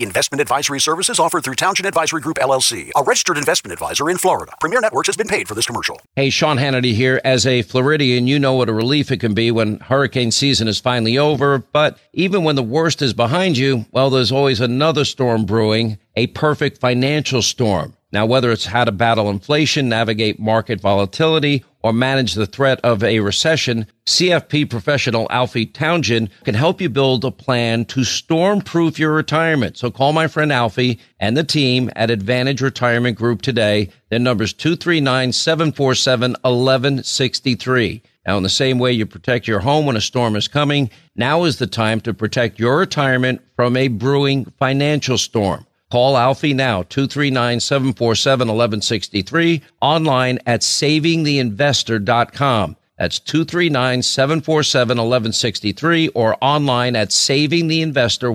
Investment advisory services offered through Townsend Advisory Group LLC, a registered investment advisor in Florida. Premier Networks has been paid for this commercial. Hey, Sean Hannity here. As a Floridian, you know what a relief it can be when hurricane season is finally over. But even when the worst is behind you, well, there's always another storm brewing, a perfect financial storm. Now, whether it's how to battle inflation, navigate market volatility, or manage the threat of a recession, CFP professional Alfie Townsend can help you build a plan to storm-proof your retirement. So call my friend Alfie and the team at Advantage Retirement Group today. Their number is 239-747-1163. Now, in the same way you protect your home when a storm is coming, now is the time to protect your retirement from a brewing financial storm. Call Alfie now, 239-747-1163, online at savingtheinvestor.com. That's 239-747-1163 or online at savingtheinvestor,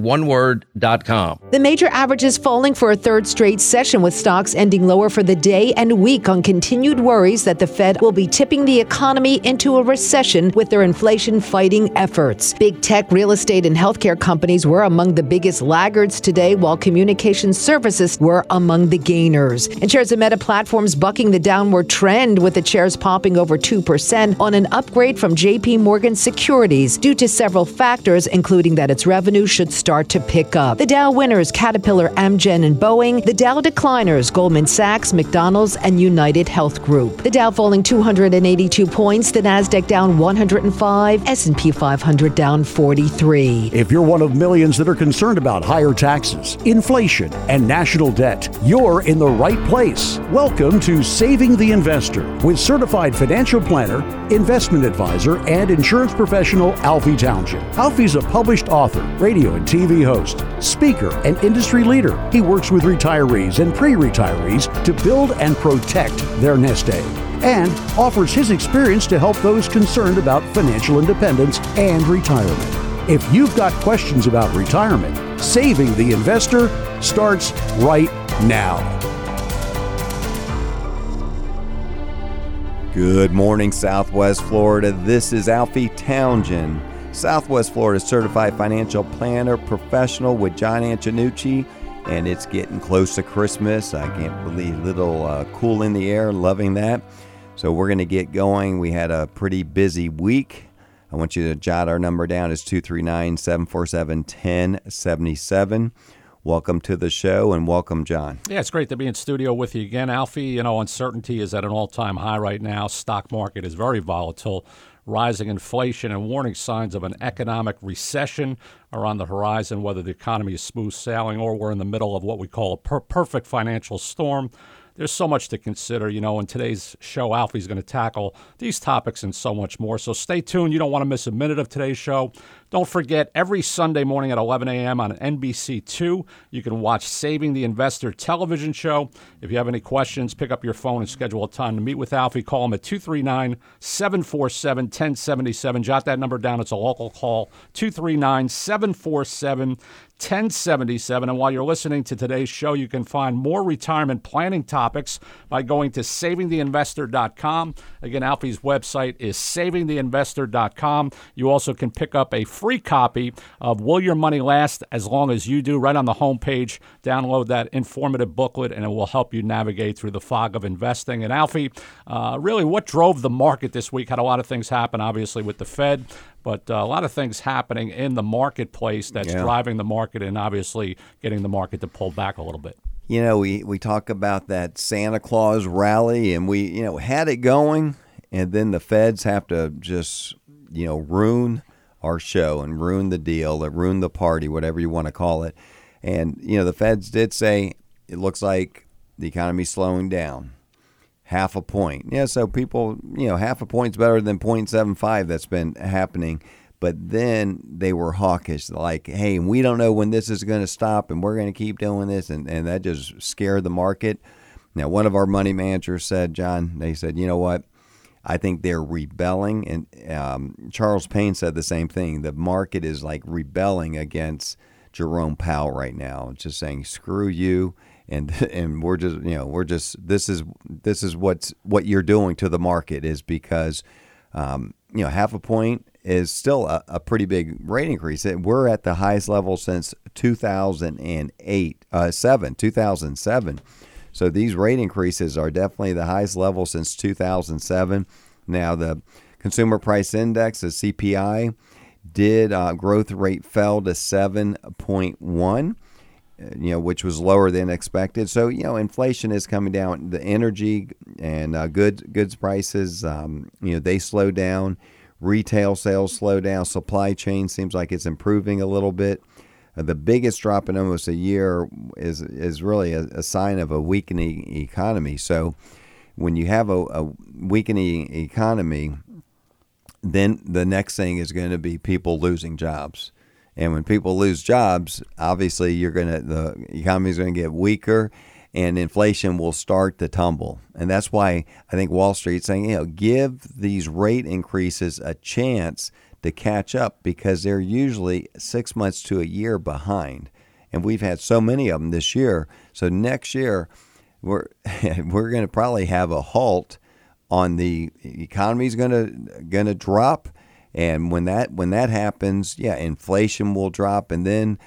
The major averages falling for a third straight session with stocks ending lower for the day and week on continued worries that the Fed will be tipping the economy into a recession with their inflation fighting efforts. Big tech, real estate, and healthcare companies were among the biggest laggards today, while communication services were among the gainers. And shares of Meta Platforms bucking the downward trend with the shares popping over 2% on an upgrade from JP Morgan Securities due to several factors, including that its revenue should start to pick up. The Dow winners, Caterpillar, Amgen, and Boeing. The Dow decliners, Goldman Sachs, McDonald's, and United Health Group. The Dow falling 282 points, the Nasdaq down 105, S&P 500 down 43. If you're one of millions that are concerned about higher taxes, inflation, and national debt, you're in the right place. Welcome to Saving the Investor with certified financial planner investment advisor, and insurance professional Alfie Townsend. Alfie's a published author, radio and TV host, speaker, and industry leader. He works with retirees and pre retirees to build and protect their nest egg and offers his experience to help those concerned about financial independence and retirement. If you've got questions about retirement, saving the investor starts right now. Good morning, Southwest Florida. This is Alfie Townsend, Southwest Florida certified financial planner professional with John Antonucci, and it's getting close to Christmas. I can't believe little uh, cool in the air, loving that. So we're going to get going. We had a pretty busy week. I want you to jot our number down. It's 239 747 1077. Welcome to the show and welcome, John. Yeah, it's great to be in studio with you again, Alfie. You know, uncertainty is at an all time high right now. Stock market is very volatile. Rising inflation and warning signs of an economic recession are on the horizon, whether the economy is smooth sailing or we're in the middle of what we call a per- perfect financial storm there's so much to consider. You know, in today's show, Alfie's going to tackle these topics and so much more. So stay tuned. You don't want to miss a minute of today's show. Don't forget, every Sunday morning at 11 a.m. on NBC2, you can watch Saving the Investor television show. If you have any questions, pick up your phone and schedule a time to meet with Alfie. Call him at 239 747 1077. Jot that number down. It's a local call 239 747 1077. And while you're listening to today's show, you can find more retirement planning topics by going to savingtheinvestor.com. Again, Alfie's website is savingtheinvestor.com. You also can pick up a free copy of Will Your Money Last As Long as You Do right on the homepage. Download that informative booklet, and it will help you navigate through the fog of investing. And Alfie, uh, really, what drove the market this week? Had a lot of things happen, obviously, with the Fed but uh, a lot of things happening in the marketplace that's yeah. driving the market and obviously getting the market to pull back a little bit. You know, we, we talk about that Santa Claus rally and we, you know, had it going and then the feds have to just, you know, ruin our show and ruin the deal, or ruin the party, whatever you want to call it. And, you know, the feds did say it looks like the economy's slowing down half a point. Yeah, so people, you know, half a point's better than 0.75 that's been happening. But then they were hawkish, like, hey, we don't know when this is going to stop and we're going to keep doing this. And, and that just scared the market. Now, one of our money managers said, John, they said, you know what? I think they're rebelling. And um, Charles Payne said the same thing. The market is like rebelling against Jerome Powell right now, just saying, screw you and and we're just you know we're just this is this is what's what you're doing to the market is because um, you know, half a point is still a, a pretty big rate increase. We're at the highest level since 2008, uh, seven, 2007. So these rate increases are definitely the highest level since 2007. Now the consumer price index, the CPI, did uh, growth rate fell to 7.1 uh, you know, which was lower than expected. So, you know, inflation is coming down. The energy and uh, goods goods prices, um, you know, they slow down. Retail sales slow down. Supply chain seems like it's improving a little bit. The biggest drop in almost a year is is really a, a sign of a weakening economy. So, when you have a, a weakening economy, then the next thing is going to be people losing jobs and when people lose jobs, obviously you're going to the economy is going to get weaker and inflation will start to tumble. And that's why I think Wall Street's saying, you know, give these rate increases a chance to catch up because they're usually 6 months to a year behind. And we've had so many of them this year. So next year we're we're going to probably have a halt on the economy's going to going to drop and when that when that happens, yeah, inflation will drop and then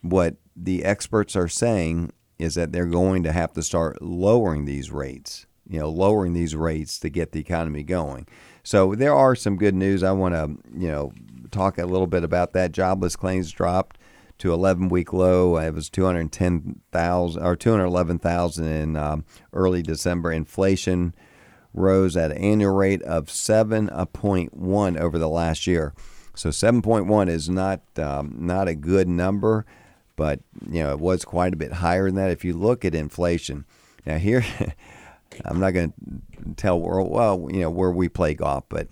what the experts are saying is that they're going to have to start lowering these rates, you know, lowering these rates to get the economy going. So there are some good news. I want to, you know, talk a little bit about that. Jobless claims dropped to 11 week low. It was 210,000 or 211,000 in um, early December. Inflation rose at an annual rate of 7.1 over the last year. So 7.1 is not um, not a good number, but you know it was quite a bit higher than that. If you look at inflation, now here, I'm not going to tell where well you know where we play golf, but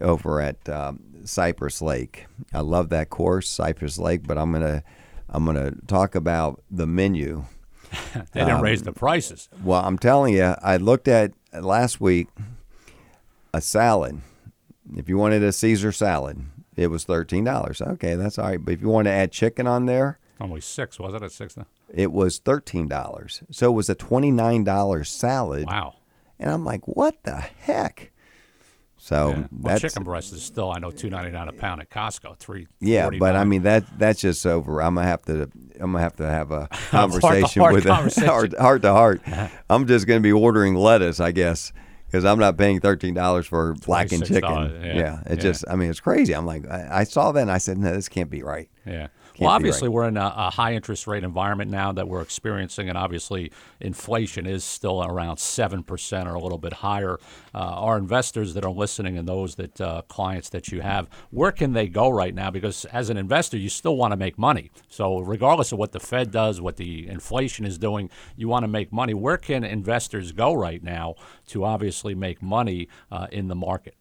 over at um, Cypress Lake, I love that course, Cypress Lake. But I'm gonna I'm gonna talk about the menu. they didn't um, raise the prices. Well, I'm telling you, I looked at last week a salad. If you wanted a Caesar salad, it was thirteen dollars. Okay, that's all right. But if you want to add chicken on there, only six was it at six? Now? It was thirteen dollars. So it was a twenty nine dollar salad. Wow. And I'm like, what the heck? So yeah. well, chicken breast is still I know two ninety nine a pound at Costco. Three. Yeah, but I mean that that's just over. I'm gonna have to I'm gonna have to have a conversation heart with conversation. heart, heart to heart. I'm just gonna be ordering lettuce, I guess, because I'm not paying thirteen dollars for blackened chicken. Yeah, yeah it yeah. just I mean it's crazy. I'm like I, I saw that and I said no, this can't be right. Yeah well, obviously, right. we're in a, a, high interest rate environment now that we're experiencing, and obviously, inflation is still around 7% or a little bit higher. Uh, our investors that are listening and those that uh, clients that you have, where can they go right now? Because as an investor, you still want to make money. So, regardless of what the Fed does, what the inflation is doing, you want to make money. Where can investors go right now to obviously make money uh, in the market?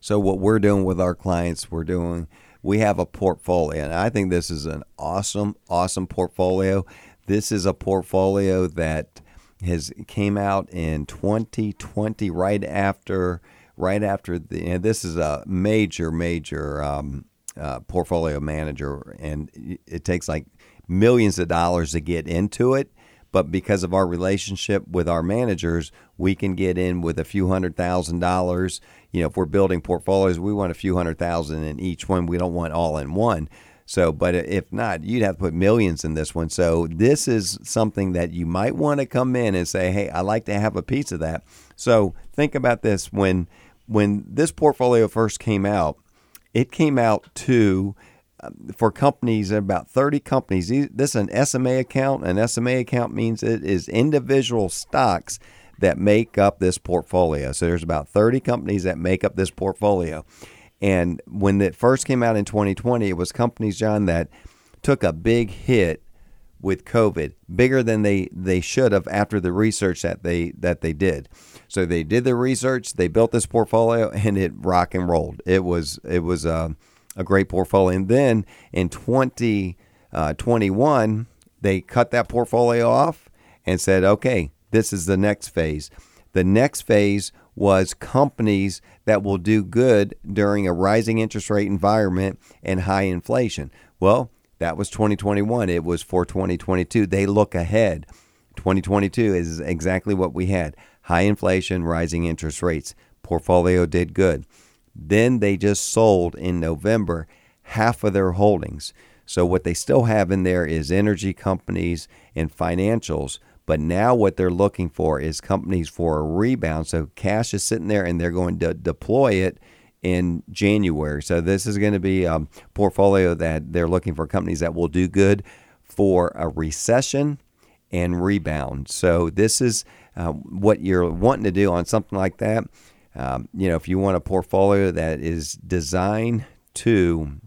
So, what we're doing with our clients, we're doing we have a portfolio. And I think this is an awesome, awesome portfolio. This is a portfolio that has came out in 2020, right after, right after the. And this is a major, major um, uh, portfolio manager, and it takes like millions of dollars to get into it. But because of our relationship with our managers, we can get in with a few hundred thousand dollars you know, if we're building portfolios, we want a few hundred thousand in each one. We don't want all in one. So, but if not, you'd have to put millions in this one. So, this is something that you might want to come in and say, "Hey, I like to have a piece of that." So, think about this when when this portfolio first came out, it came out to for companies about 30 companies. This is an SMA account. An SMA account means it is individual stocks that make up this portfolio. So there's about 30 companies that make up this portfolio. And when it first came out in 2020, it was companies, John, that took a big hit with COVID, bigger than they, they should have after the research that they that they did. So they did the research, they built this portfolio, and it rock and rolled. It was it was a, a great portfolio. And then in 2021, uh, they cut that portfolio off and said, okay, this is the next phase. The next phase was companies that will do good during a rising interest rate environment and high inflation. Well, that was 2021. It was for 2022. They look ahead. 2022 is exactly what we had high inflation, rising interest rates. Portfolio did good. Then they just sold in November half of their holdings. So what they still have in there is energy companies and financials. But now what they're looking for is companies for a rebound. So cash is sitting there and they're going to deploy it in January. So this is going to be a portfolio that they're looking for companies that will do good for a recession and rebound. So this is uh, what you're wanting to do on something like that. Um, you know, if you want a portfolio that is designed to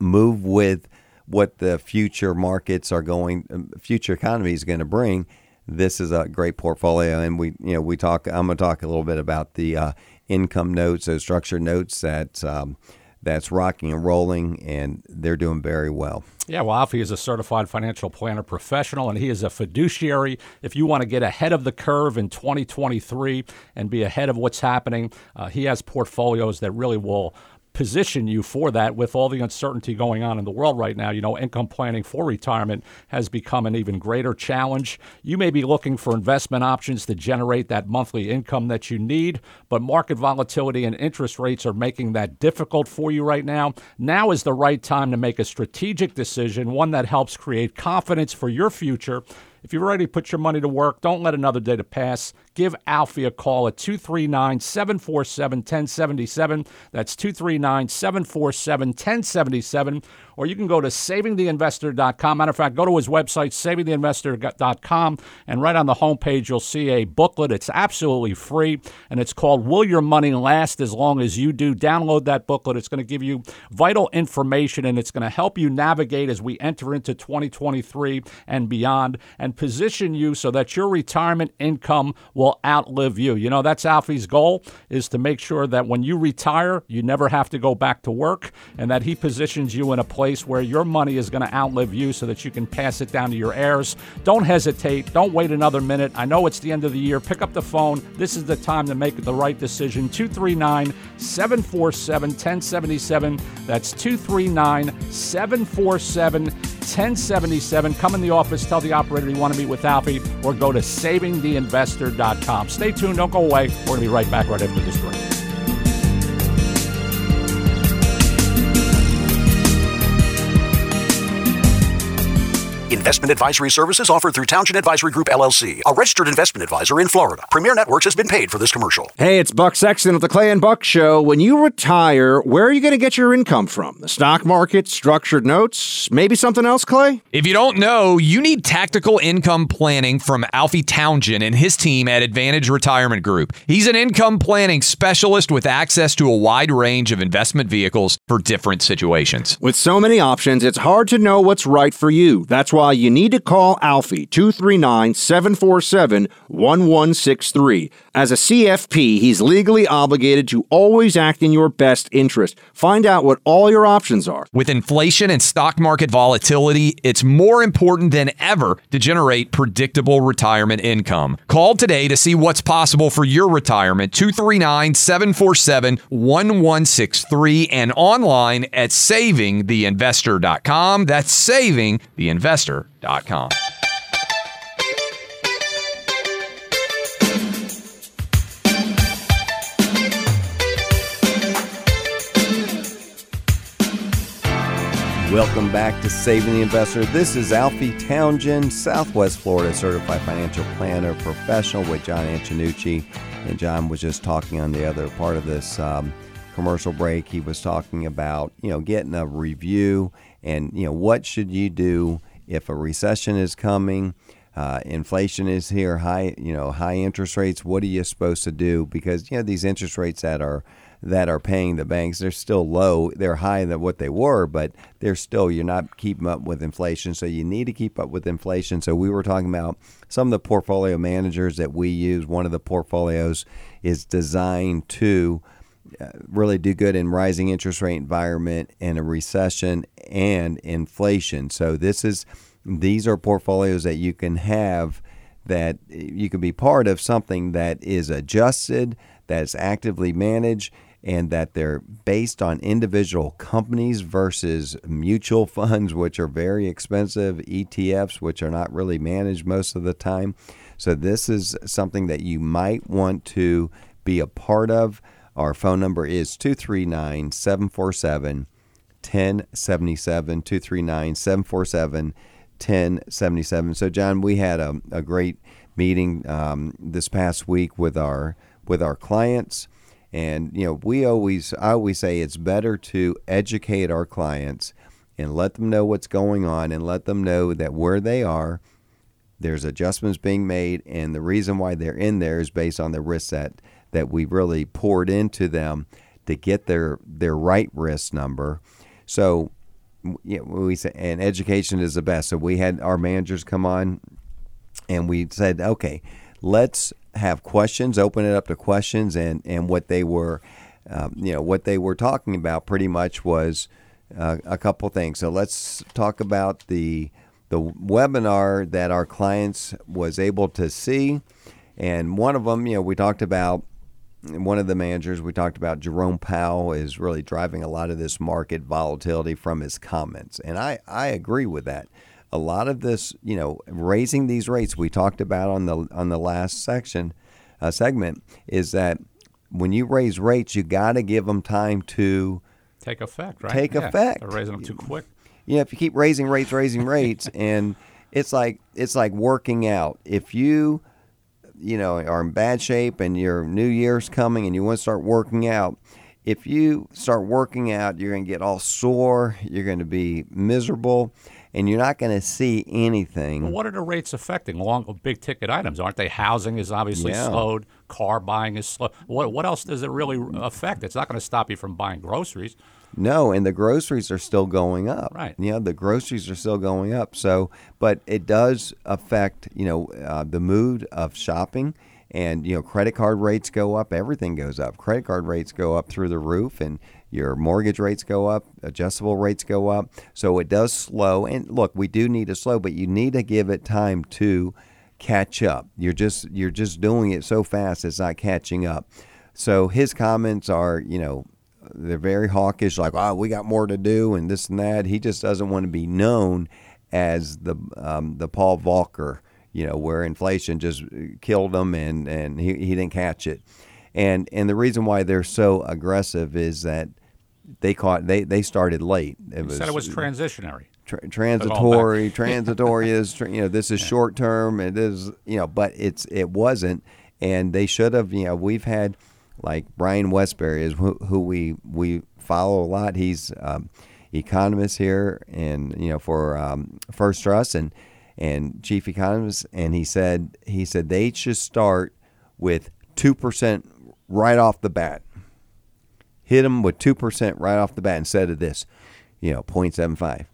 move with what the future markets are going, um, future economy is going to bring, this is a great portfolio. And we, you know, we talk. I'm going to talk a little bit about the uh, income notes, those structured notes that um, that's rocking and rolling, and they're doing very well. Yeah, well, Alfie is a certified financial planner professional, and he is a fiduciary. If you want to get ahead of the curve in 2023 and be ahead of what's happening, uh, he has portfolios that really will position you for that with all the uncertainty going on in the world right now. You know, income planning for retirement has become an even greater challenge. You may be looking for investment options to generate that monthly income that you need, but market volatility and interest rates are making that difficult for you right now. Now is the right time to make a strategic decision, one that helps create confidence for your future if you've already put your money to work, don't let another day to pass. Give Alfie a call at 239 747 1077. That's 239 747 1077. Or you can go to savingtheinvestor.com. Matter of fact, go to his website, savingtheinvestor.com, and right on the homepage, you'll see a booklet. It's absolutely free, and it's called Will Your Money Last As Long As You Do? Download that booklet. It's going to give you vital information, and it's going to help you navigate as we enter into 2023 and beyond. And position you so that your retirement income will outlive you. You know, that's Alfie's goal is to make sure that when you retire, you never have to go back to work and that he positions you in a place where your money is going to outlive you so that you can pass it down to your heirs. Don't hesitate. Don't wait another minute. I know it's the end of the year. Pick up the phone. This is the time to make the right decision. 239 747 1077. That's 239 747 1077. Come in the office, tell the operator you want to meet with Alfie, or go to savingtheinvestor.com. Stay tuned, don't go away. We're going to be right back right after this break. Investment advisory services offered through Townsend Advisory Group LLC, a registered investment advisor in Florida. Premier Networks has been paid for this commercial. Hey, it's Buck Sexton of the Clay and Buck Show. When you retire, where are you going to get your income from? The stock market, structured notes, maybe something else, Clay? If you don't know, you need tactical income planning from Alfie Townsend and his team at Advantage Retirement Group. He's an income planning specialist with access to a wide range of investment vehicles for different situations. With so many options, it's hard to know what's right for you. That's why you need to call Alfie 239 747 1163. As a CFP, he's legally obligated to always act in your best interest. Find out what all your options are. With inflation and stock market volatility, it's more important than ever to generate predictable retirement income. Call today to see what's possible for your retirement 239 747 1163 and online at savingtheinvestor.com. That's savingtheinvestor Welcome back to Saving the Investor. This is Alfie Townsend, Southwest Florida certified financial planner professional with John Antonucci. And John was just talking on the other part of this um, commercial break. He was talking about, you know, getting a review and, you know, what should you do if a recession is coming, uh, inflation is here, high you know high interest rates. What are you supposed to do? Because you know these interest rates that are that are paying the banks, they're still low. They're higher than what they were, but they're still you're not keeping up with inflation. So you need to keep up with inflation. So we were talking about some of the portfolio managers that we use. One of the portfolios is designed to really do good in rising interest rate environment and a recession and inflation. So this is these are portfolios that you can have that you can be part of something that is adjusted, that's actively managed, and that they're based on individual companies versus mutual funds, which are very expensive, ETFs, which are not really managed most of the time. So, this is something that you might want to be a part of Our phone number is 239 747 1077. 239 747 1077. So, John, we had a, a great meeting um, this past week with our with our clients. And you know, we always I always say it's better to educate our clients and let them know what's going on and let them know that where they are, there's adjustments being made, and the reason why they're in there is based on the risk that that we really poured into them to get their their right risk number. So, you know, we say, and education is the best. So we had our managers come on, and we said, okay, let's have questions, open it up to questions, and and what they were, um, you know, what they were talking about pretty much was uh, a couple things. So let's talk about the the webinar that our clients was able to see, and one of them, you know, we talked about one of the managers we talked about jerome powell is really driving a lot of this market volatility from his comments. And i, I agree with that. A lot of this you know raising these rates we talked about on the on the last section uh, segment is that when you raise rates you got to give them time to take effect right? take yeah, effect. They're raising them too quick. You know if you keep raising rates raising rates and it's like it's like working out. If you you know are in bad shape and your new year's coming and you want to start working out if you start working out you're going to get all sore you're going to be miserable and you're not going to see anything. Well, what are the rates affecting long big ticket items? Aren't they housing is obviously Yeah. slowed car buying is slow what, what else does it really affect? It's not going to stop you from buying groceries No, and the groceries are still going up. Right. You know, the groceries are still going up. So, but it does affect, you know, uh, the mood of shopping. And, you know, credit card rates go up, everything goes up. Credit card rates go up through the roof, and your mortgage rates go up, adjustable rates go up. So it does slow. And look, we do need to slow, but you need to give it time to catch up. You're just you're just doing it so fast it's not catching up. So his comments are, you know, they're very hawkish, like, "Oh, we got more to do," and this and that. He just doesn't want to be known as the um, the Paul Volcker, you know, where inflation just killed him and and he, he didn't catch it. And and the reason why they're so aggressive is that they caught they they started late. It you said it was transitionary tra- transitory transitory is you know this is short term it is you know but it's it wasn't and they should have you know we've had like Brian Wesbury is who, who we we follow a lot. He's um, economist here and you know for um, First Trust and and chief economist. And he said he said they should start with 2% right off the bat. Hit them with 2% right off the bat instead of this, you know, 0.75,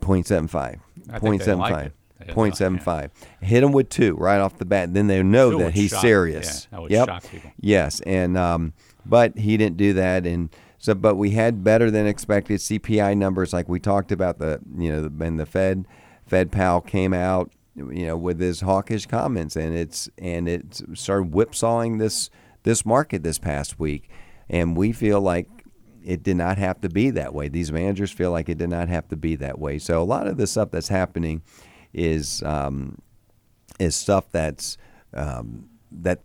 0.75, I think they like 0.75, it. They 0.75. Hit them with two right off the bat. Then they know that he's shock- serious. yeah, that would yep. shock people. Yes. And, um, but he didn't do that. And so, but we had better than expected CPI numbers, like we talked about the, you know, and the Fed, Fed Powell came out, you know, with his hawkish comments and it's, and it started whipsawing this, this market this past week. And we feel like it did not have to be that way. These managers feel like it did not have to be that way. So a lot of the stuff that's happening is um, is stuff that's um, that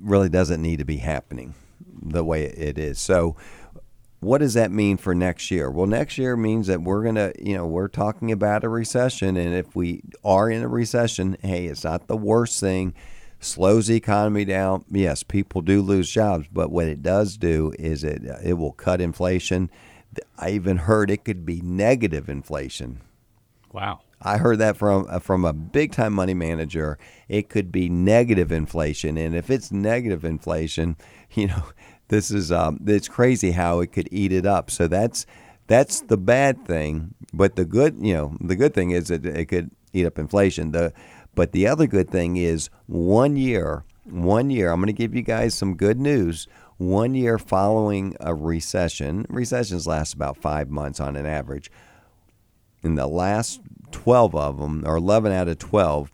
really doesn't need to be happening the way it is. So what does that mean for next year? Well, next year means that we're going to, you know, we're talking about a recession. And if we are in a recession, hey, it's not the worst thing. Slows the economy down. Yes, people do lose jobs, but what it does do is it it will cut inflation. I even heard it could be negative inflation. wow I heard that from uh, from a big time money manager. It could be negative inflation, and if it's negative inflation, you know, this is um, it's crazy how it could eat it up. So that's that's the bad thing. But the good, you know, the good thing is that it could eat up inflation. The but the other good thing is one year, one year. I'm going to give you guys some good news. One year following a recession, recessions last about five months on an average in the last 12 of them, or 11 out of 12,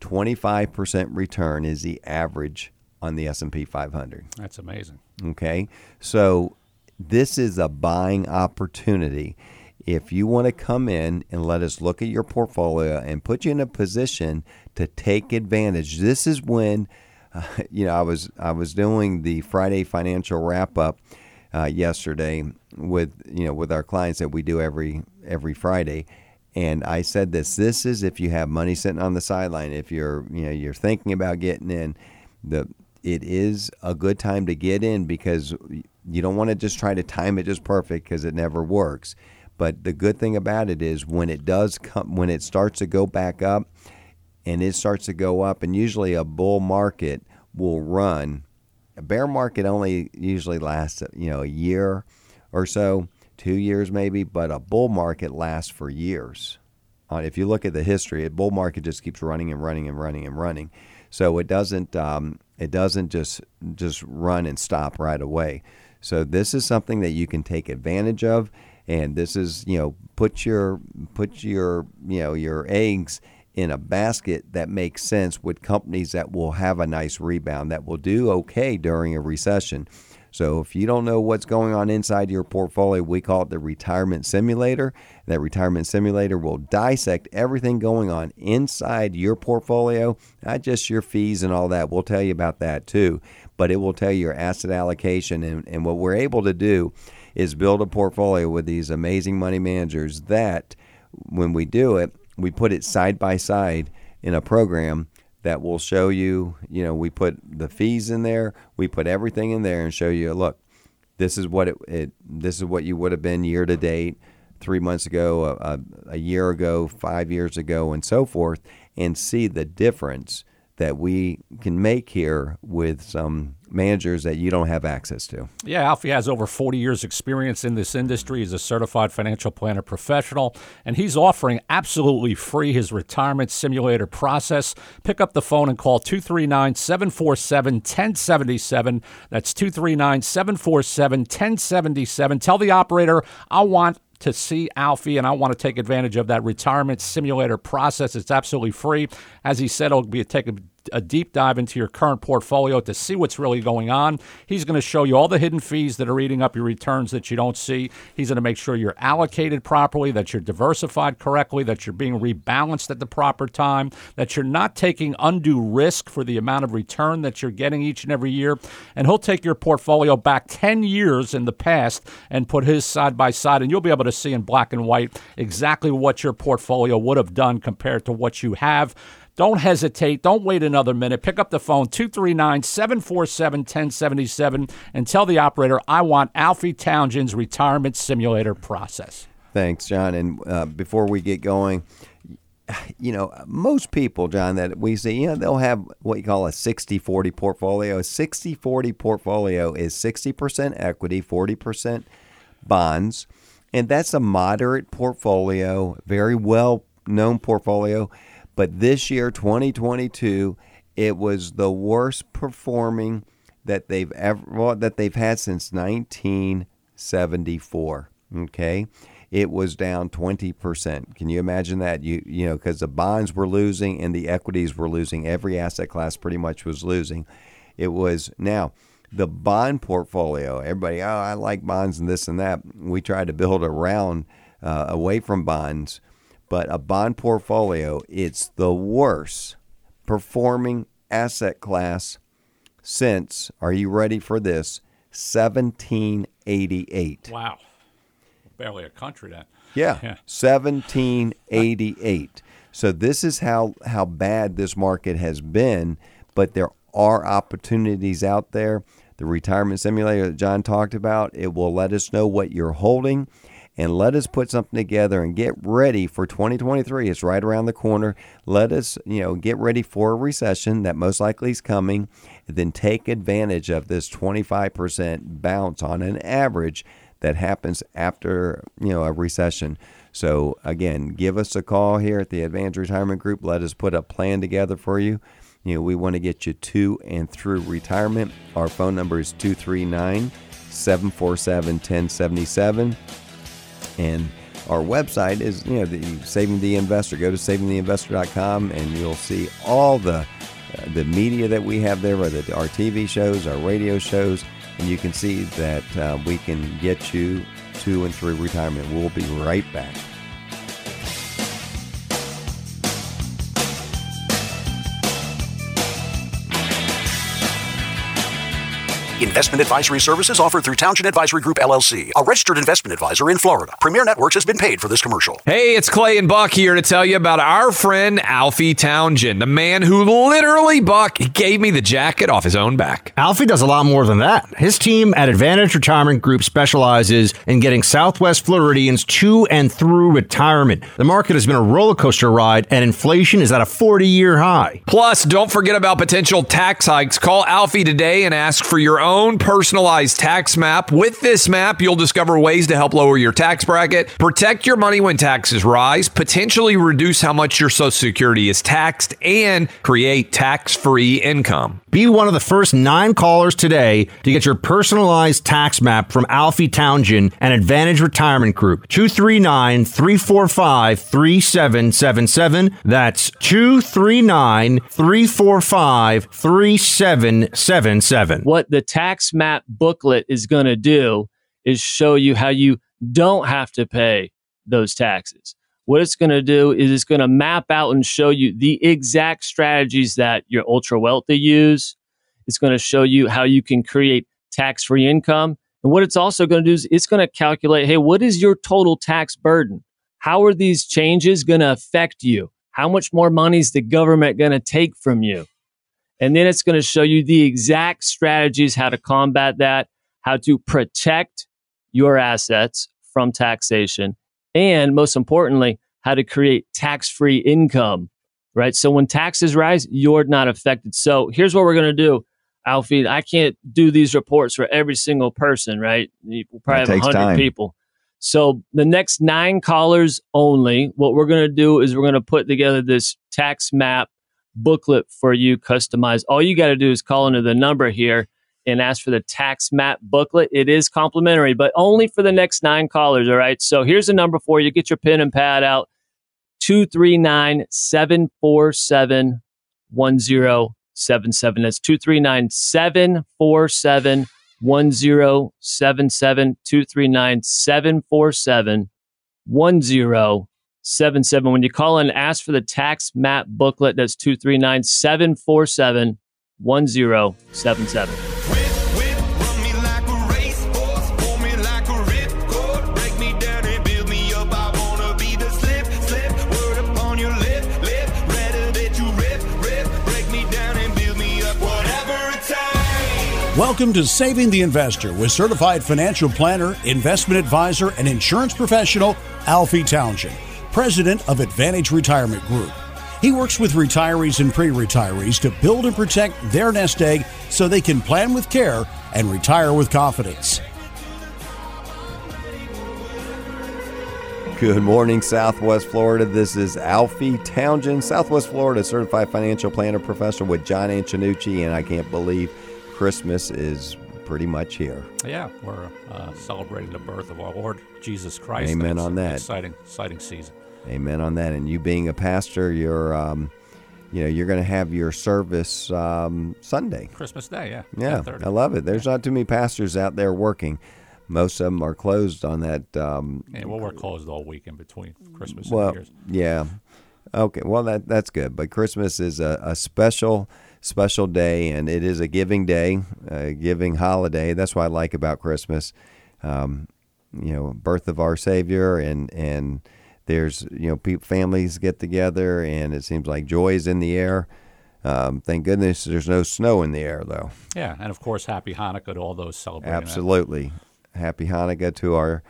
25% return is the average on the S&P 500. that's amazing Okay, so this is a buying opportunity. If you want to come in and let us look at your portfolio and put you in a position to take advantage, this is when uh, you know, I was I was doing the Friday financial wrap up uh, yesterday with you know with our clients that we do every every Friday, and I said this: this is if you have money sitting on the sideline, if you're you know you're thinking about getting in, the it is a good time to get in because you don't want to just try to time it just perfect because it never works. But the good thing about it is when it does come, when it starts to go back up, and it starts to go up, and usually a bull market will run. A bear market only usually lasts, you know, a year or so, two years maybe, but a bull market lasts for years. Uh, if you look at the history, a bull market just keeps running and running and running and running. So it doesn't um, it doesn't just just run and stop right away. So this is something that you can take advantage of, and this is you know put your put your you know your eggs in a basket that makes sense with companies that will have a nice rebound that will do okay during a recession. So if you don't know what's going on inside your portfolio, we call it the retirement simulator. That retirement simulator will dissect everything going on inside your portfolio, not just your fees and all that. We'll tell you about that too, but it will tell you your asset allocation. And, and what we're able to do is build a portfolio with these amazing money managers that when we do it, we put it side by side in a program that will show you, you know, we put the fees in there, we put everything in there and show you, look, this is what it, it this is what you would have been year to date, three months ago, a, a year ago, five years ago, and so forth, and see the difference that we can make here with some managers that you don't have access to. Yeah, Alfie has over 40 years experience in this industry. He's a certified financial planner professional, and he's offering absolutely free his retirement simulator process. Pick up the phone and call 239-747-1077. That's 239-747-1077. Tell the operator, I want to see Alfie, and I want to take advantage of that retirement simulator process. It's absolutely free. As he said, it'll be take a deep dive into your current portfolio to see what's really going on. He's going to show you all the hidden fees that are eating up your returns that you don't see. He's going to make sure you're allocated properly, that you're diversified correctly, that you're being rebalanced at the proper time, that you're not taking undue risk for the amount of return that you're getting each and every year. And he'll take your portfolio back 10 years in the past and put his side by side, and you'll be able to see in black and white exactly what your portfolio would have done compared to what you have. Don't hesitate. Don't wait another minute. Pick up the phone 239 747 1077 and tell the operator, I want Alfie Townsend's retirement simulator process. Thanks, John. And uh, before we get going, you know, most people, John, that we see, you know, they'll have what you call a 60 40 portfolio. A 60 40 portfolio is 60% equity, 40% bonds. And that's a moderate portfolio, very well known portfolio. But this year, 2022, it was the worst performing that they've ever well, that they've had since 1974. Okay, it was down 20 percent. Can you imagine that? You you know because the bonds were losing and the equities were losing. Every asset class pretty much was losing. It was now the bond portfolio. Everybody, oh, I like bonds and this and that. We tried to build around uh, away from bonds but a bond portfolio, it's the worst performing asset class since, are you ready for this? 1788. Wow. Barely a country then. Yeah. yeah. 1788. so this is how, how bad this market has been, but there are opportunities out there. The retirement simulator that John talked about, it will let us know what you're holding and let us put something together and get ready for 2023. It's right around the corner. Let us, you know, get ready for a recession that most likely is coming. Then take advantage of this 25% bounce on an average that happens after, you know, a recession. So again, give us a call here at the Advanced Retirement Group. Let us put a plan together for you. You know, we want to get you to and through retirement. Our phone number is 239 747 1077. And our website is, you know, the Saving the Investor. Go to savingtheinvestor.com and you'll see all the uh, the media that we have there, whether our TV shows, our radio shows, and you can see that uh, we can get you to and through retirement. We'll be right back. Investment advisory services offered through Townsend Advisory Group LLC, a registered investment advisor in Florida. Premier Networks has been paid for this commercial. Hey, it's Clay and Buck here to tell you about our friend Alfie Townsend, the man who literally, Buck, gave me the jacket off his own back. Alfie does a lot more than that. His team at Advantage Retirement Group specializes in getting Southwest Floridians to and through retirement. The market has been a roller coaster ride, and inflation is at a 40 year high. Plus, don't forget about potential tax hikes. Call Alfie today and ask for your own personalized tax map. With this map, you'll discover ways to help lower your tax bracket, protect your money when taxes rise, potentially reduce how much your Social Security is taxed, and create tax free income. Be one of the first nine callers today to get your personalized tax map from Alfie Townsend and Advantage Retirement Group. 239 345 3777. That's 239 345 3777. What the tax map booklet is going to do is show you how you don't have to pay those taxes. What it's going to do is it's going to map out and show you the exact strategies that your ultra wealthy use. It's going to show you how you can create tax free income. And what it's also going to do is it's going to calculate hey, what is your total tax burden? How are these changes going to affect you? How much more money is the government going to take from you? And then it's going to show you the exact strategies how to combat that, how to protect your assets from taxation, and most importantly, how to create tax free income, right? So when taxes rise, you're not affected. So here's what we're going to do. Alfie, I can't do these reports for every single person, right? You probably have 100 time. people. So the next nine callers only, what we're going to do is we're going to put together this tax map booklet for you customized. All you got to do is call into the number here and ask for the tax map booklet. It is complimentary, but only for the next nine callers. All right. So here's the number for you. Get your pen and pad out 239 747 1077. That's 239 747 1077. 239 747 1077. When you call in, ask for the tax map booklet. That's 239 747 1077. Welcome to Saving the Investor with certified financial planner, investment advisor, and insurance professional Alfie Townsend, president of Advantage Retirement Group. He works with retirees and pre retirees to build and protect their nest egg so they can plan with care and retire with confidence. Good morning, Southwest Florida. This is Alfie Townsend, Southwest Florida certified financial planner professional with John Antonucci, and I can't believe Christmas is pretty much here. Yeah, we're uh, celebrating the birth of our Lord Jesus Christ. Amen on that. Exciting, exciting season. Amen on that. And you being a pastor, you're, um, you know, you're going to have your service um, Sunday. Christmas Day, yeah. Yeah, I love it. There's not too many pastors out there working. Most of them are closed on that. Um, Yeah, well, we're closed all week in between Christmas and well, New Year's. yeah. Okay, well that that's good. But Christmas is a, a special special day, and it is a giving day, a giving holiday. That's what I like about Christmas. Um, you know, birth of our Savior, and and there's you know families get together, and it seems like joy is in the air. Um, thank goodness there's no snow in the air though. Yeah, and of course, Happy Hanukkah to all those celebrating. that. Absolutely. Happy Hanukkah to our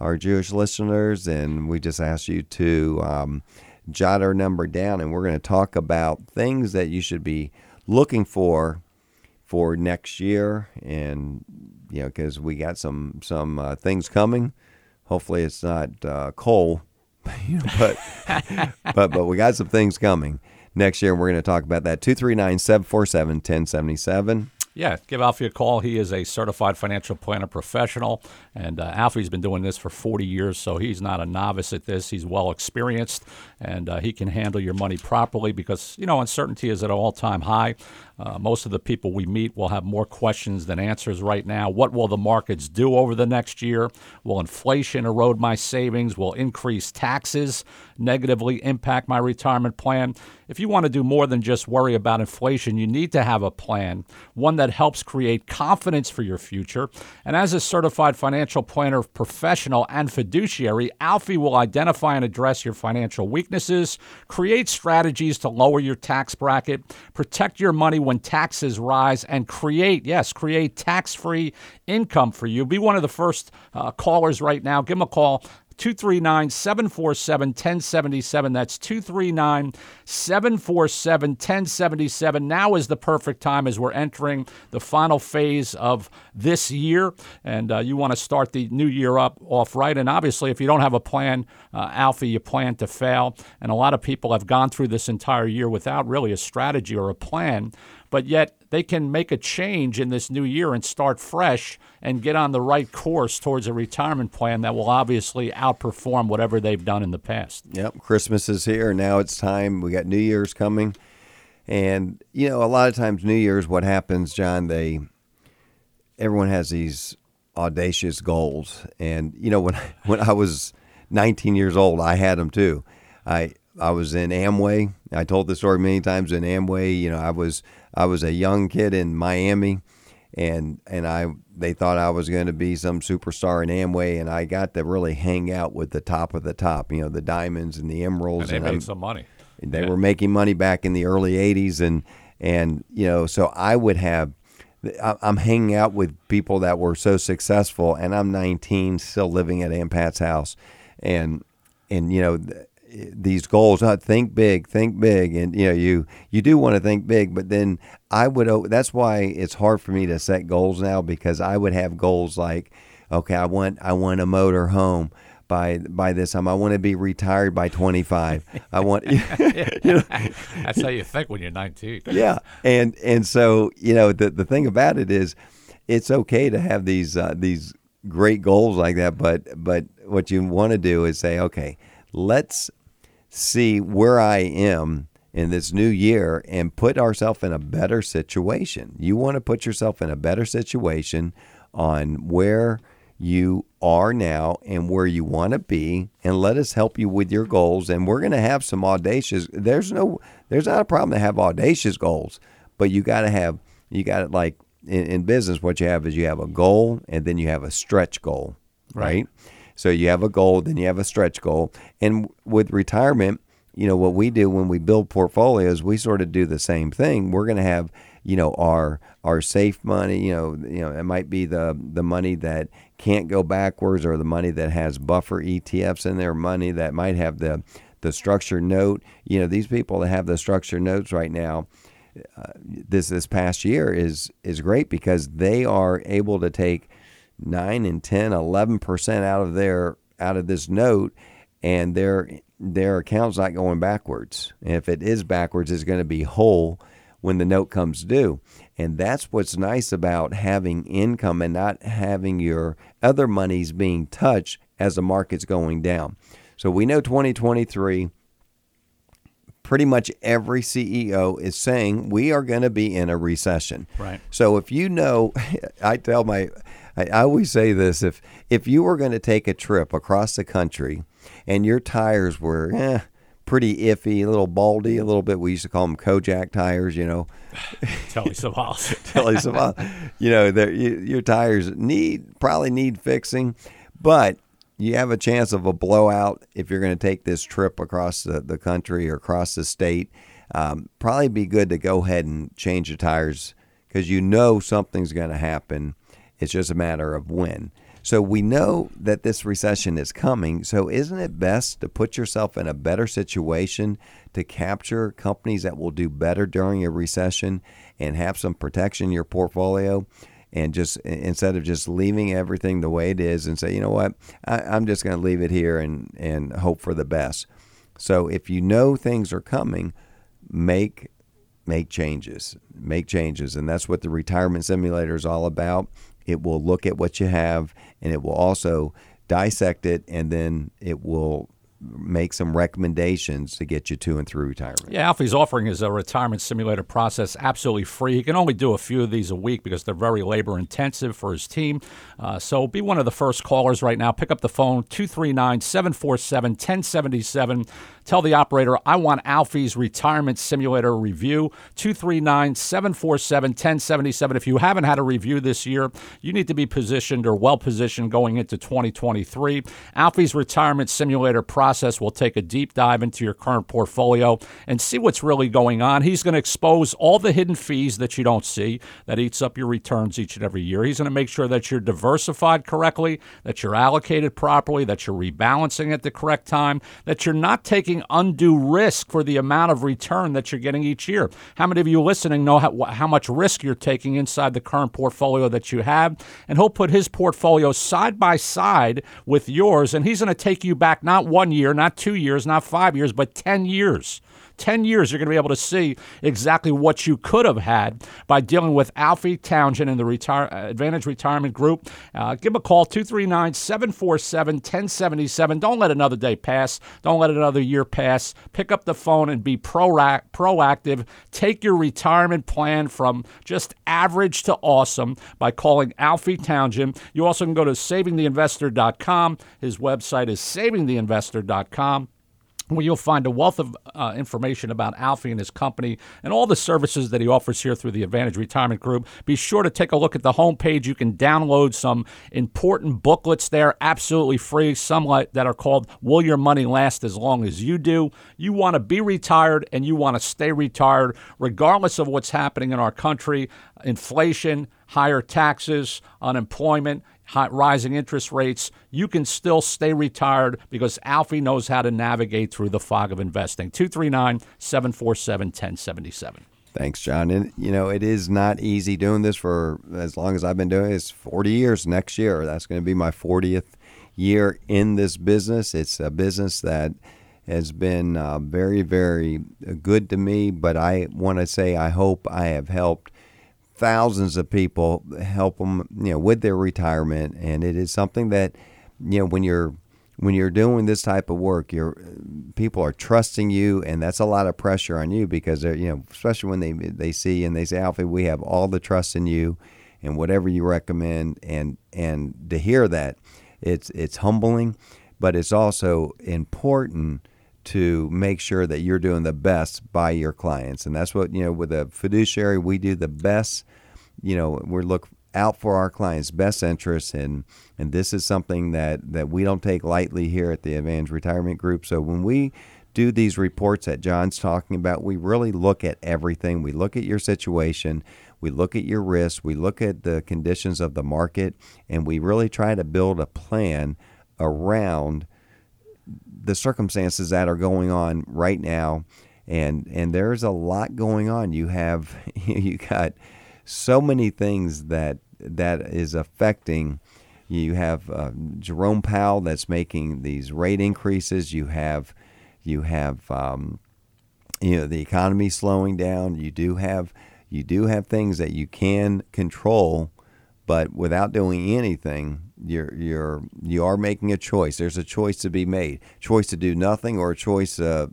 our Jewish listeners, and we just ask you to um, jot our number down, and we're going to talk about things that you should be looking for for next year, and you know, because we got some some uh, things coming. Hopefully, it's not uh, coal, but but but we got some things coming next year, and we're going to talk about that. Two three nine seven four seven ten seventy seven. Yeah, give Alfie a call. He is a certified financial planner professional, and uh, Alfie's been doing this for 40 years, so he's not a novice at this. He's well experienced, and uh, he can handle your money properly because, you know, uncertainty is at an all time high. Uh, most of the people we meet will have more questions than answers right now. What will the markets do over the next year? Will inflation erode my savings? Will increase taxes negatively impact my retirement plan. If you want to do more than just worry about inflation, you need to have a plan, one that helps create confidence for your future. And as a certified financial planner professional and fiduciary, Alfie will identify and address your financial weaknesses, create strategies to lower your tax bracket, protect your money when taxes rise, and create, yes, create tax free income for you. Be one of the first uh, callers right now. Give them a call. 239 747 1077. That's 239 747 1077. Now is the perfect time as we're entering the final phase of this year, and uh, you want to start the new year up off right. And obviously, if you don't have a plan, uh, you plan to fail. And a lot of people have gone through this entire year without really a strategy or a plan but yet they can make a change in this new year and start fresh and get on the right course towards a retirement plan that will obviously outperform whatever they've done in the past. Yep, Christmas is here. Now it's time. We got New Year's coming. And you know, a lot of times New Year's what happens, John, they everyone has these audacious goals. And you know, when when I was 19 years old, I had them too. I I was in Amway. I told the story many times in Amway. You know, I was I was a young kid in Miami, and and I they thought I was going to be some superstar in Amway, and I got to really hang out with the top of the top. You know, the diamonds and the emeralds. And they and made some money. They Yeah. were making money back in the early '80s, and and you know, so I would have. I'm hanging out with people that were so successful, and I'm 19, still living at Aunt Pat's house, and and you know these goals. Uh, think big, think big, and you know you you do want to think big, but then I would. That's why it's hard for me to set goals now because I would have goals like, okay, I want I want a motor home by by this time. I want to be retired by 25. I want you know That's how you think when you're 19. yeah and and so you know the the thing about it is it's okay to have these uh, these great goals like that but but what you want to do is say okay let's see where i am in this new year and put ourselves in a better situation. You want to put yourself in a better situation on where you are now and where you want to be and let us help you with your goals. And we're going to have some audacious there's no there's not a problem to have audacious goals but you got to have you got to like in, in business what you have is you have a goal and then you have a stretch goal right, so you have a goal then you have a stretch goal. And with retirement you know what we do when we build portfolios we sort of do the same thing. We're going to have you know our our safe money you know you know it might be the the money that can't go backwards or the money that has buffer ETFs in there money that might have the the structure note. You know these people that have the structure notes right now uh, this this past year is is great because they are able to take 9 and 10 11% out of their out of this note and their their account's not going backwards and if it is backwards it's going to be whole when the note comes due and that's what's nice about having income and not having your other monies being touched as the market's going down so we know 2023 pretty much every CEO is saying we are going to be in a recession. Right. So if you know, I tell my, I, I always say this: if if you were going to take a trip across the country, and your tires were eh, pretty iffy, a little baldy, a little bit, we used to call them Kojak tires, you know. Telly Savalas. Telly Savalas. You know, you, your tires need probably need fixing, but you have a chance of a blowout if you're going to take this trip across the, the country or across the state. Um, probably be good to go ahead and change the tires because you know something's going to happen. It's just a matter of when. So we know that this recession is coming. So isn't it best to put yourself in a better situation to capture companies that will do better during a recession and have some protection in your portfolio? And just instead of just leaving everything the way it is and say, you know what, I, I'm just going to leave it here and, and hope for the best. So if you know things are coming, make make changes make changes and that's what the retirement simulator is all about it will look at what you have and it will also dissect it and then it will make some recommendations to get you to and through retirement. Yeah, Alfie's offering his a retirement simulator process absolutely free. He can only do a few of these a week because they're very labor intensive for his team. Uh, so be one of the first callers right now. Pick up the phone 239 747 1077. Tell the operator, I want Alfie's retirement simulator review. 239 747 1077. If you haven't had a review this year, you need to be positioned or well positioned going into 2023. Alfie's retirement simulator process will take a deep dive into your current portfolio and see what's really going on. He's going to expose all the hidden fees that you don't see that eats up your returns each and every year. He's going to make sure that you're diversified correctly, that you're allocated properly, that you're rebalancing at the correct time, that you're not taking undue risk for the amount of return that you're getting each year. How many of you listening know how, how much risk you're taking inside the current portfolio that you have? And he'll put his portfolio side by side with yours, and he's going to take you back not one year, not two years, not five years, but 10 years. 10 years, you're going to be able to see exactly what you could have had by dealing with Alfie Townsend and the retire, Advantage Retirement Group. Uh, give a call, 239 747 1077. Don't let another day pass. Don't let another year pass. Pick up the phone and be proactive. Take your retirement plan from just average to awesome by calling Alfie Townsend. You also can go to savingtheinvestor.com. His website is savingtheinvestor.com where you'll find a wealth of uh, information about Alfie and his company and all the services that he offers here through the Advantage Retirement Group. Be sure to take a look at the homepage. You can download some important booklets there, absolutely free, some that are called Will Your Money Last As Long As You Do? You want to be retired and you want to stay retired, regardless of what's happening in our country inflation, higher taxes, unemployment high, rising interest rates, you can still stay retired because Alfie knows how to navigate through the fog of investing. 239 747 1077. Thanks, John. And you know, it is not easy doing this for as long as I've been doing it. It's 40 years next year. That's going to be my 40th year in this business. It's a business that has been uh, very, very good to me. But I want to say I hope I have helped thousands of people help them you know with their retirement. And it is something that you know when you're when you're doing this type of work your people are trusting you and that's a lot of pressure on you because they're you know especially when they they see and they say Alfie we have all the trust in you and whatever you recommend. And and to hear that it's it's humbling but it's also important to make sure that you're doing the best by your clients. And that's what, you know, with a fiduciary, we do the best, you know, we look out for our clients' best interests. And, and this is something that, that we don't take lightly here at the Advantage Retirement Group. So when we do these reports that John's talking about, we really look at everything. We look at your situation, we look at your risk, we look at the conditions of the market, and we really try to build a plan around the circumstances that are going on right now, and and there's a lot going on. You have you got so many things that that is affecting. You have uh, Jerome Powell that's making these rate increases. You have you have um, you know the economy slowing down. You do have you do have things that you can control, but without doing anything, you're you're you are making a choice. There's a choice to be made. Choice to do nothing or a choice uh,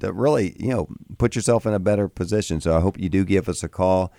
that really you know put yourself in a better position. So I hope you do give us a call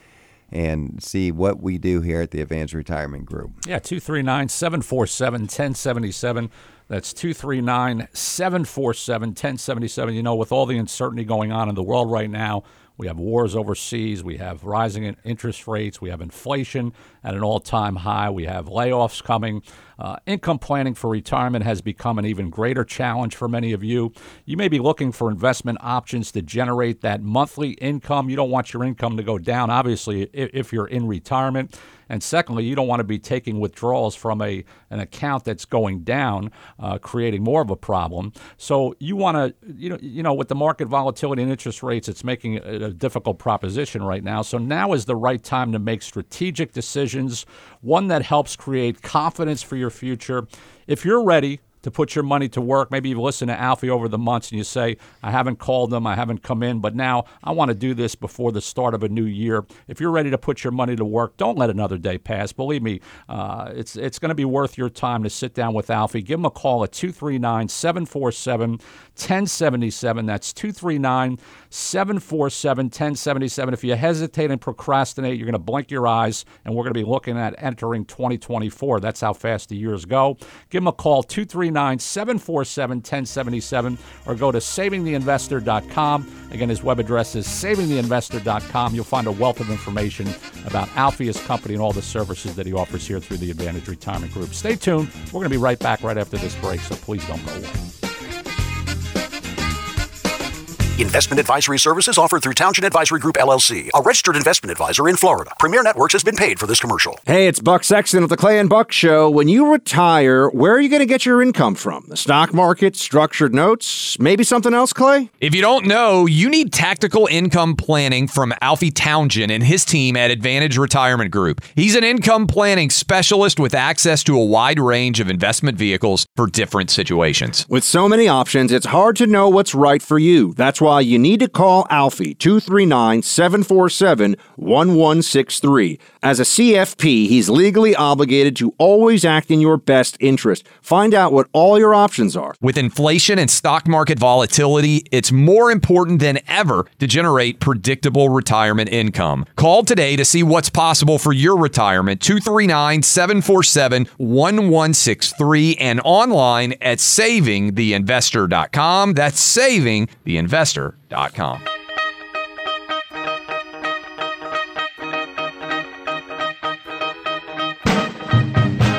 and see what we do here at the Advanced Retirement Group. Yeah, 239 747 1077. That's 239 747 1077. You know, with all the uncertainty going on in the world right now, we have wars overseas. We have rising interest rates. We have inflation at an all time high. We have layoffs coming. Uh, income planning for retirement has become an even greater challenge for many of you. You may be looking for investment options to generate that monthly income. You don't want your income to go down, obviously, if, if you're in retirement. And secondly, you don't want to be taking withdrawals from a an account that's going down, uh, creating more of a problem. So you want to, you know, you know, with the market volatility and interest rates, it's making it a difficult proposition right now. So now is the right time to make strategic decisions, one that helps create confidence for your future. If you're ready to put your money to work. Maybe you've listened to Alfie over the months and you say, I haven't called them, I haven't come in, but now I want to do this before the start of a new year. If you're ready to put your money to work, don't let another day pass. Believe me, uh, it's, it's going to be worth your time to sit down with Alfie. Give him a call at 239 747 1077. That's 239 747 1077. If you hesitate and procrastinate, you're going to blink your eyes, and we're going to be looking at entering 2024. That's how fast the years go. Give him a call, 239 747 1077, or go to savingtheinvestor.com. Again, his web address is savingtheinvestor.com. You'll find a wealth of information about Alfie's Company and all the services that he offers here through the Advantage Retirement Group. Stay tuned. We're going to be right back right after this break, so please don't go away. Investment advisory services offered through Townsend Advisory Group LLC, a registered investment advisor in Florida. Premier Networks has been paid for this commercial. Hey, it's Buck Sexton of the Clay and Buck Show. When you retire, where are you going to get your income from? The stock market, structured notes, maybe something else, Clay? If you don't know, you need tactical income planning from Alfie Townsend and his team at Advantage Retirement Group. He's an income planning specialist with access to a wide range of investment vehicles for different situations. With so many options, it's hard to know what's right for you. That's why you need to call Alfie 239 747 1163. As a CFP, he's legally obligated to always act in your best interest. Find out what all your options are. With inflation and stock market volatility, it's more important than ever to generate predictable retirement income. Call today to see what's possible for your retirement 239 747 1163 and online at savingtheinvestor.com. That's savingtheinvestor.com.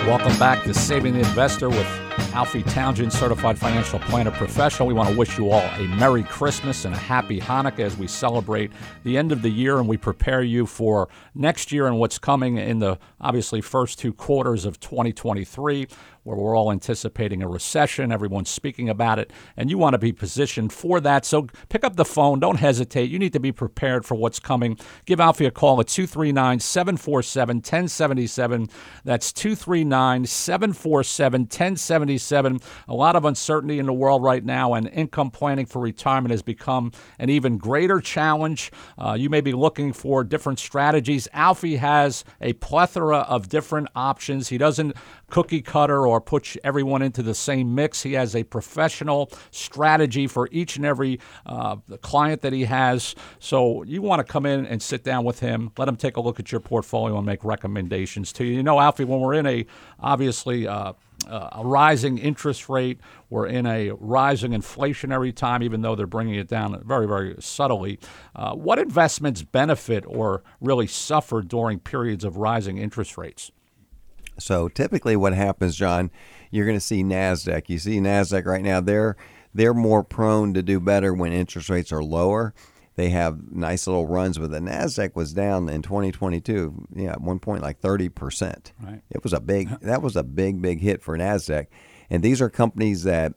Welcome back to Saving the Investor with Alfie Townsend, certified financial planner professional. We want to wish you all a Merry Christmas and a Happy Hanukkah as we celebrate the end of the year and we prepare you for next year and what's coming in the obviously first two quarters of 2023 where we're all anticipating a recession. Everyone's speaking about it, and you want to be positioned for that. So pick up the phone. Don't hesitate. You need to be prepared for what's coming. Give Alfie a call at 239 747 1077. That's 239 747 1077. A lot of uncertainty in the world right now, and income planning for retirement has become an even greater challenge. Uh, you may be looking for different strategies. Alfie has a plethora of different options. He doesn't cookie cutter or put everyone into the same mix. He has a professional strategy for each and every uh, client that he has. So you want to come in and sit down with him, let him take a look at your portfolio and make recommendations to you. You know, Alfie, when we're in a obviously uh, uh, a rising interest rate. We're in a rising inflationary time, even though they're bringing it down very, very subtly. Uh, what investments benefit or really suffer during periods of rising interest rates? So typically, what happens, John, you're going to see Nasdaq. You see Nasdaq right now; they're they're more prone to do better when interest rates are lower. They have nice little runs, but the Nasdaq was down in 2022. Yeah, at one point like 30 percent. Right. It was a big. That was a big, big hit for Nasdaq. And these are companies that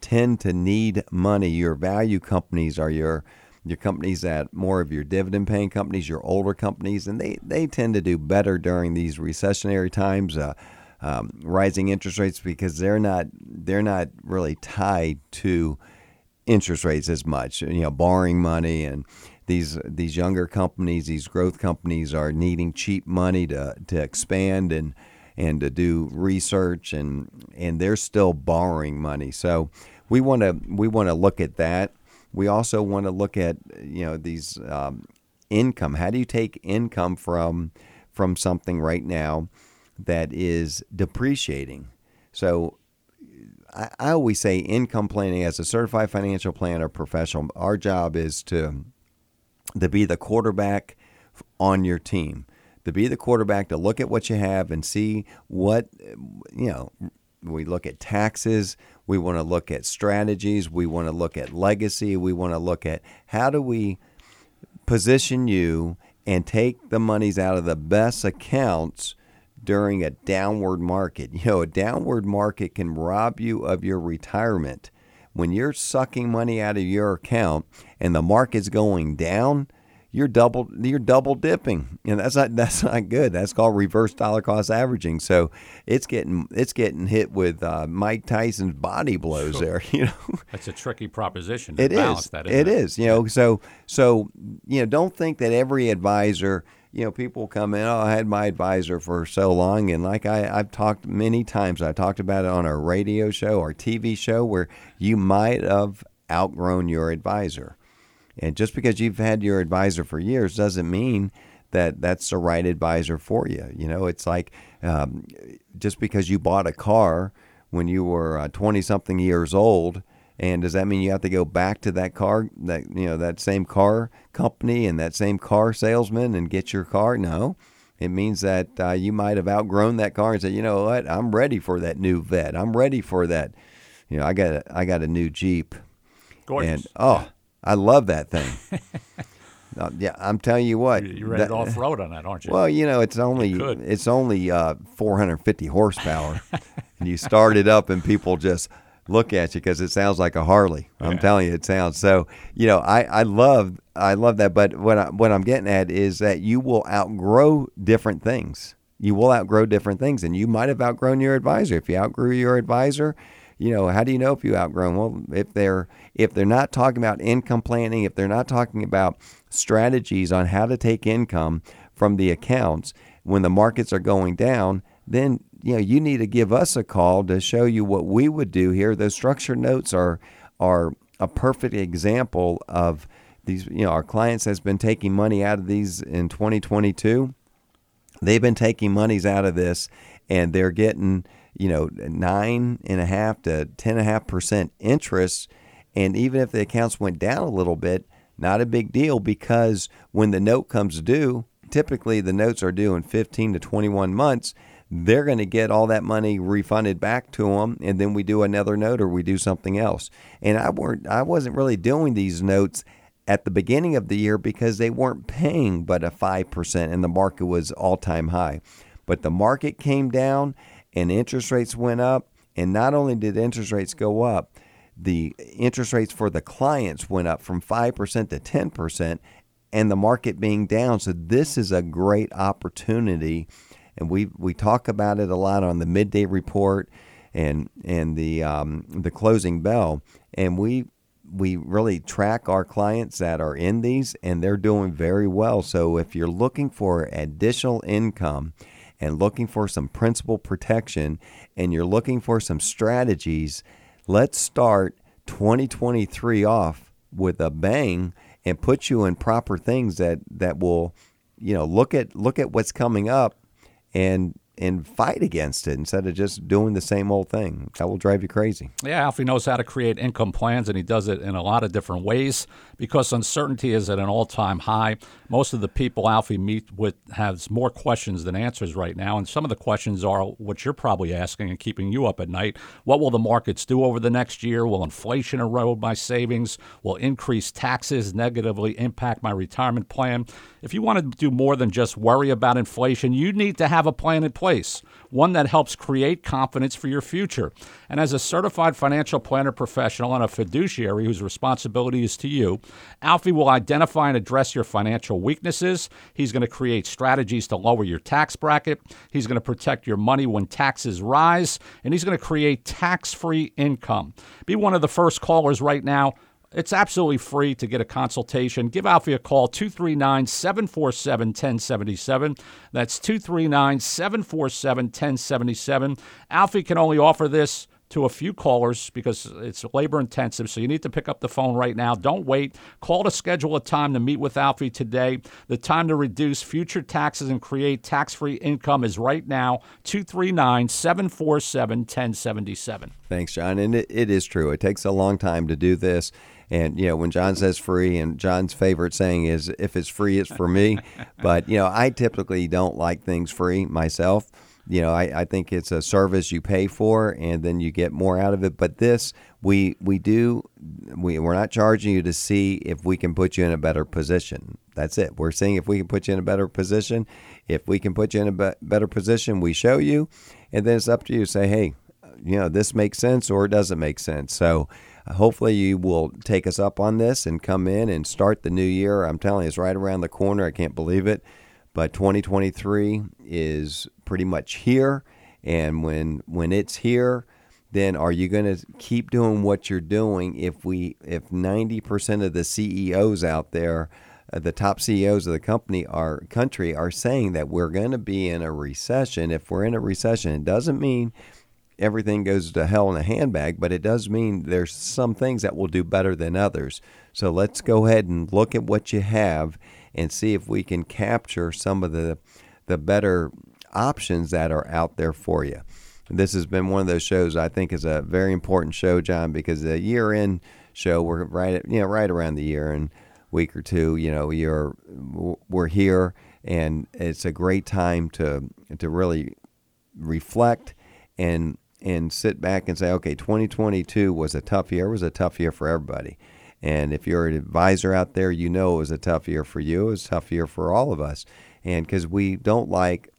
tend to need money. Your value companies are your your companies that more of your dividend paying companies, your older companies, and they, they tend to do better during these recessionary times, uh, um, rising interest rates because they're not they're not really tied to interest rates as much. You know, borrowing money and these these younger companies, these growth companies are needing cheap money to to expand and and to do research and and they're still borrowing money. So we want to we want to look at that we also want to look at you know these um, income. How do you take income from from something right now that is depreciating? So I, I always say income planning as a certified financial planner professional. Our job is to to be the quarterback on your team to be the quarterback to look at what you have and see what you know we look at taxes we want to look at strategies. We want to look at legacy. We want to look at how do we position you and take the monies out of the best accounts during a downward market. You know, a downward market can rob you of your retirement. When you're sucking money out of your account and the market's going down, you're double you're double dipping and that's not that's not good that's called reverse dollar cost averaging so it's getting it's getting hit with uh, mike tyson's body blows sure. there you know that's a tricky proposition it is that, it, it is you know so so you know don't think that every advisor you know, people come in, oh, I had my advisor for so long. And like I, I've talked many times, I talked about it on our radio show, our TV show, where you might have outgrown your advisor. And just because you've had your advisor for years doesn't mean that that's the right advisor for you. You know, it's like um, just because you bought a car when you were 20 uh, something years old, and does that mean you have to go back to that car, that you know, that same car company and that same car salesman and get your car? No, it means that uh, you might have outgrown that car and said, you know what, I'm ready for that new Vette. I'm ready for that. You know, I got a, I got a new Jeep. Gorgeous. And oh, I love that thing. uh, yeah, I'm telling you what. You're ready that, off road on that, aren't you? Well, you know, it's only it's only uh, 450 horsepower, and you start it up, and people just look at you because it sounds like a Harley. I'm telling you, it sounds so. You know, I, I love I love that. But what I, what I'm getting at is that you will outgrow different things. You will outgrow different things, and you might have outgrown your advisor. If you outgrew your advisor, you know, how do you know if you outgrown? Well, if they're if they're not talking about income planning, if they're not talking about strategies on how to take income from the accounts when the markets are going down, then you know you need to give us a call to show you what we would do here. Those structured notes are are a perfect example of these. You know, our clients has been taking money out of these in 2022. They've been taking monies out of this, and they're getting you know, nine and a half to ten and a half percent interest. And even if the accounts went down a little bit, not a big deal because when the note comes due, typically the notes are due in 15 to 21 months. They're going to get all that money refunded back to them, and then we do another note or we do something else. And I weren't, I wasn't really doing these notes at the beginning of the year because they weren't paying but a five percent, and the market was all time high. But the market came down, and interest rates went up. And not only did interest rates go up, the interest rates for the clients went up from 5% to 10%, and the market being down. So, this is a great opportunity. And we, we talk about it a lot on the midday report and, and the, um, the closing bell. And we, we really track our clients that are in these, and they're doing very well. So, if you're looking for additional income, and looking for some principal protection and you're looking for some strategies, let's start 2023 off with a bang and put you in proper things that that will you know look at look at what's coming up and and fight against it instead of just doing the same old thing. That will drive you crazy. Yeah, Alfie knows how to create income plans, and he does it in a lot of different ways because uncertainty is at an all time high. Most of the people Alfie meet with has more questions than answers right now, and some of the questions are what you're probably asking and keeping you up at night. What will the markets do over the next year? Will inflation erode my savings? Will increased taxes negatively impact my retirement plan? If you want to do more than just worry about inflation, you need to have a plan in place, one that helps create confidence for your future. And as a certified financial planner professional and a fiduciary whose responsibility is to you, Alfie will identify and address your financial weaknesses. He's going to create strategies to lower your tax bracket. He's going to protect your money when taxes rise, and he's going to create tax free income. Be one of the first callers right now it's absolutely free to get a consultation. Give Alfie a call, 239 747 1077. That's 239 747 1077. Alfie can only offer this to a few callers because it's labor intensive. So you need to pick up the phone right now. Don't wait. Call to schedule a time to meet with Alfie today. The time to reduce future taxes and create tax free income is right now 239 747 1077. Thanks, John. And it, it is true. It takes a long time to do this. And you know, when John says free, and John's favorite saying is, "If it's free, it's for me." but you know, I typically don't like things free myself. You know, I, I think it's a service you pay for, and then you get more out of it. But this, we we do, we we're not charging you to see if we can put you in a better position. That's it. We're seeing if we can put you in a better position. If we can put you in a be- better position, we show you, and then it's up to you to say, "Hey, you know, this makes sense or it doesn't make sense." So hopefully you will take us up on this and come in and start the new year. I'm telling you, it's right around the corner. I can't believe it. But 2023 is pretty much here. And when when it's here, then are you going to keep doing what you're doing if we if 90% of the CEOs out there uh, the top CEOs of the company our country are saying that we're going to be in a recession if we're in a recession it doesn't mean everything goes to hell in a handbag but it does mean there's some things that will do better than others so let's go ahead and look at what you have and see if we can capture some of the the better options that are out there for you this has been one of those shows I think is a very important show, John, because the year end show we're right at, you know right around the year and week or two. You know, you're we're here, and it's a great time to to really reflect and and sit back and say, okay, 2022 was a tough year. It was a tough year for everybody. And if you're an advisor out there, you know it was a tough year for you. It was a tough year for all of us. And because we don't like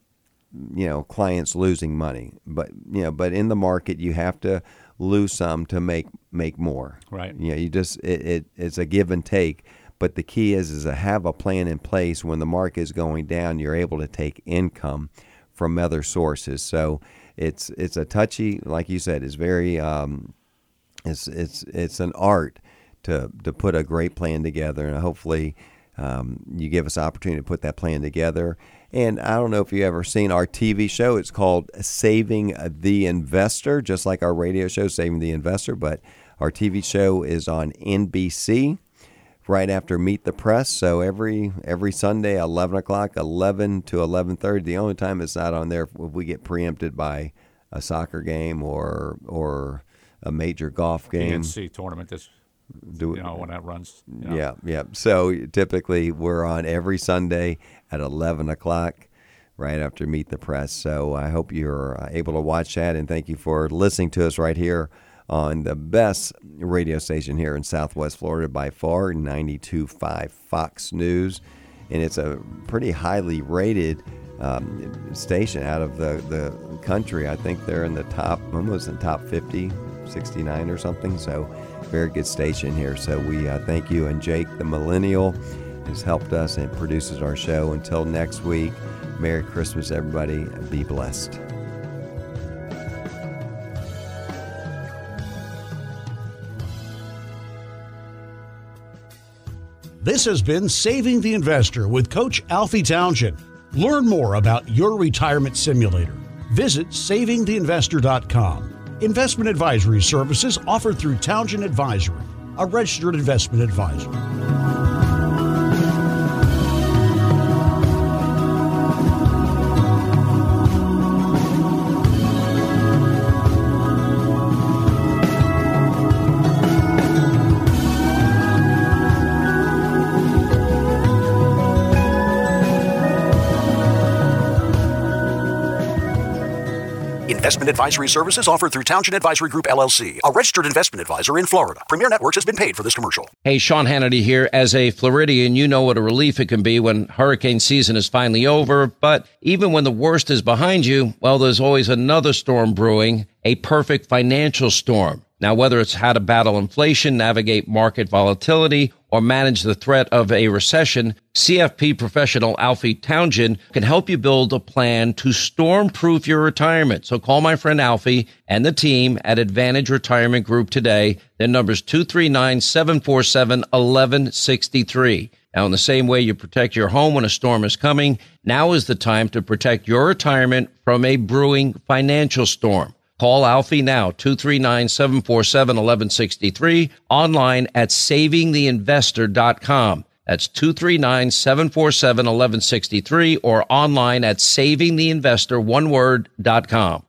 you know clients losing money but you know but in the market you have to lose some to make make more right yeah you, know, you just it, it it's a give and take but the key is is to have a plan in place when the market is going down you're able to take income from other sources so it's it's a touchy like you said it's very um, it's it's it's an art to to put a great plan together and hopefully um, you give us opportunity to put that plan together and I don't know if you've ever seen our TV show. It's called Saving the Investor, just like our radio show, Saving the Investor. But our TV show is on NBC right after Meet the Press. So every every Sunday, eleven o'clock, eleven to eleven thirty. The only time it's not on there if we get preempted by a soccer game or or a major golf game. PNC tournament this do you know when that runs. You know. Yeah, yeah. So typically we're on every Sunday at 11 o'clock, right after Meet the Press. So I hope you're uh, able to watch that, and thank you for listening to us right here on the best radio station here in Southwest Florida by far, 92.5 Fox News, and it's a pretty highly rated. Um, station out of the, the country. I think they're in the top, almost in top 50, 69 or something. So very good station here. So we uh, thank you. And Jake, the millennial, has helped us and produces our show. Until next week, Merry Christmas, everybody. Be blessed. This has been Saving the Investor with Coach Alfie Townsend. Learn more about your retirement simulator. Visit savingtheinvestor.com. Investment advisory services offered through Townsend Advisory, a registered investment advisor. Investment advisory services offered through Townsend Advisory Group LLC, a registered investment advisor in Florida. Premier Networks has been paid for this commercial. Hey, Sean Hannity here. As a Floridian, you know what a relief it can be when hurricane season is finally over. But even when the worst is behind you, well, there's always another storm brewing, a perfect financial storm. Now, whether it's how to battle inflation, navigate market volatility, or manage the threat of a recession, CFP professional Alfie Townsend can help you build a plan to storm-proof your retirement. So call my friend Alfie and the team at Advantage Retirement Group today. Their number is 239-747-1163. Now, in the same way you protect your home when a storm is coming, now is the time to protect your retirement from a brewing financial storm. Call Alfie now, 239-747-1163, online at savingtheinvestor.com. That's 239-747-1163 or online at savingtheinvestor, one word, dot com.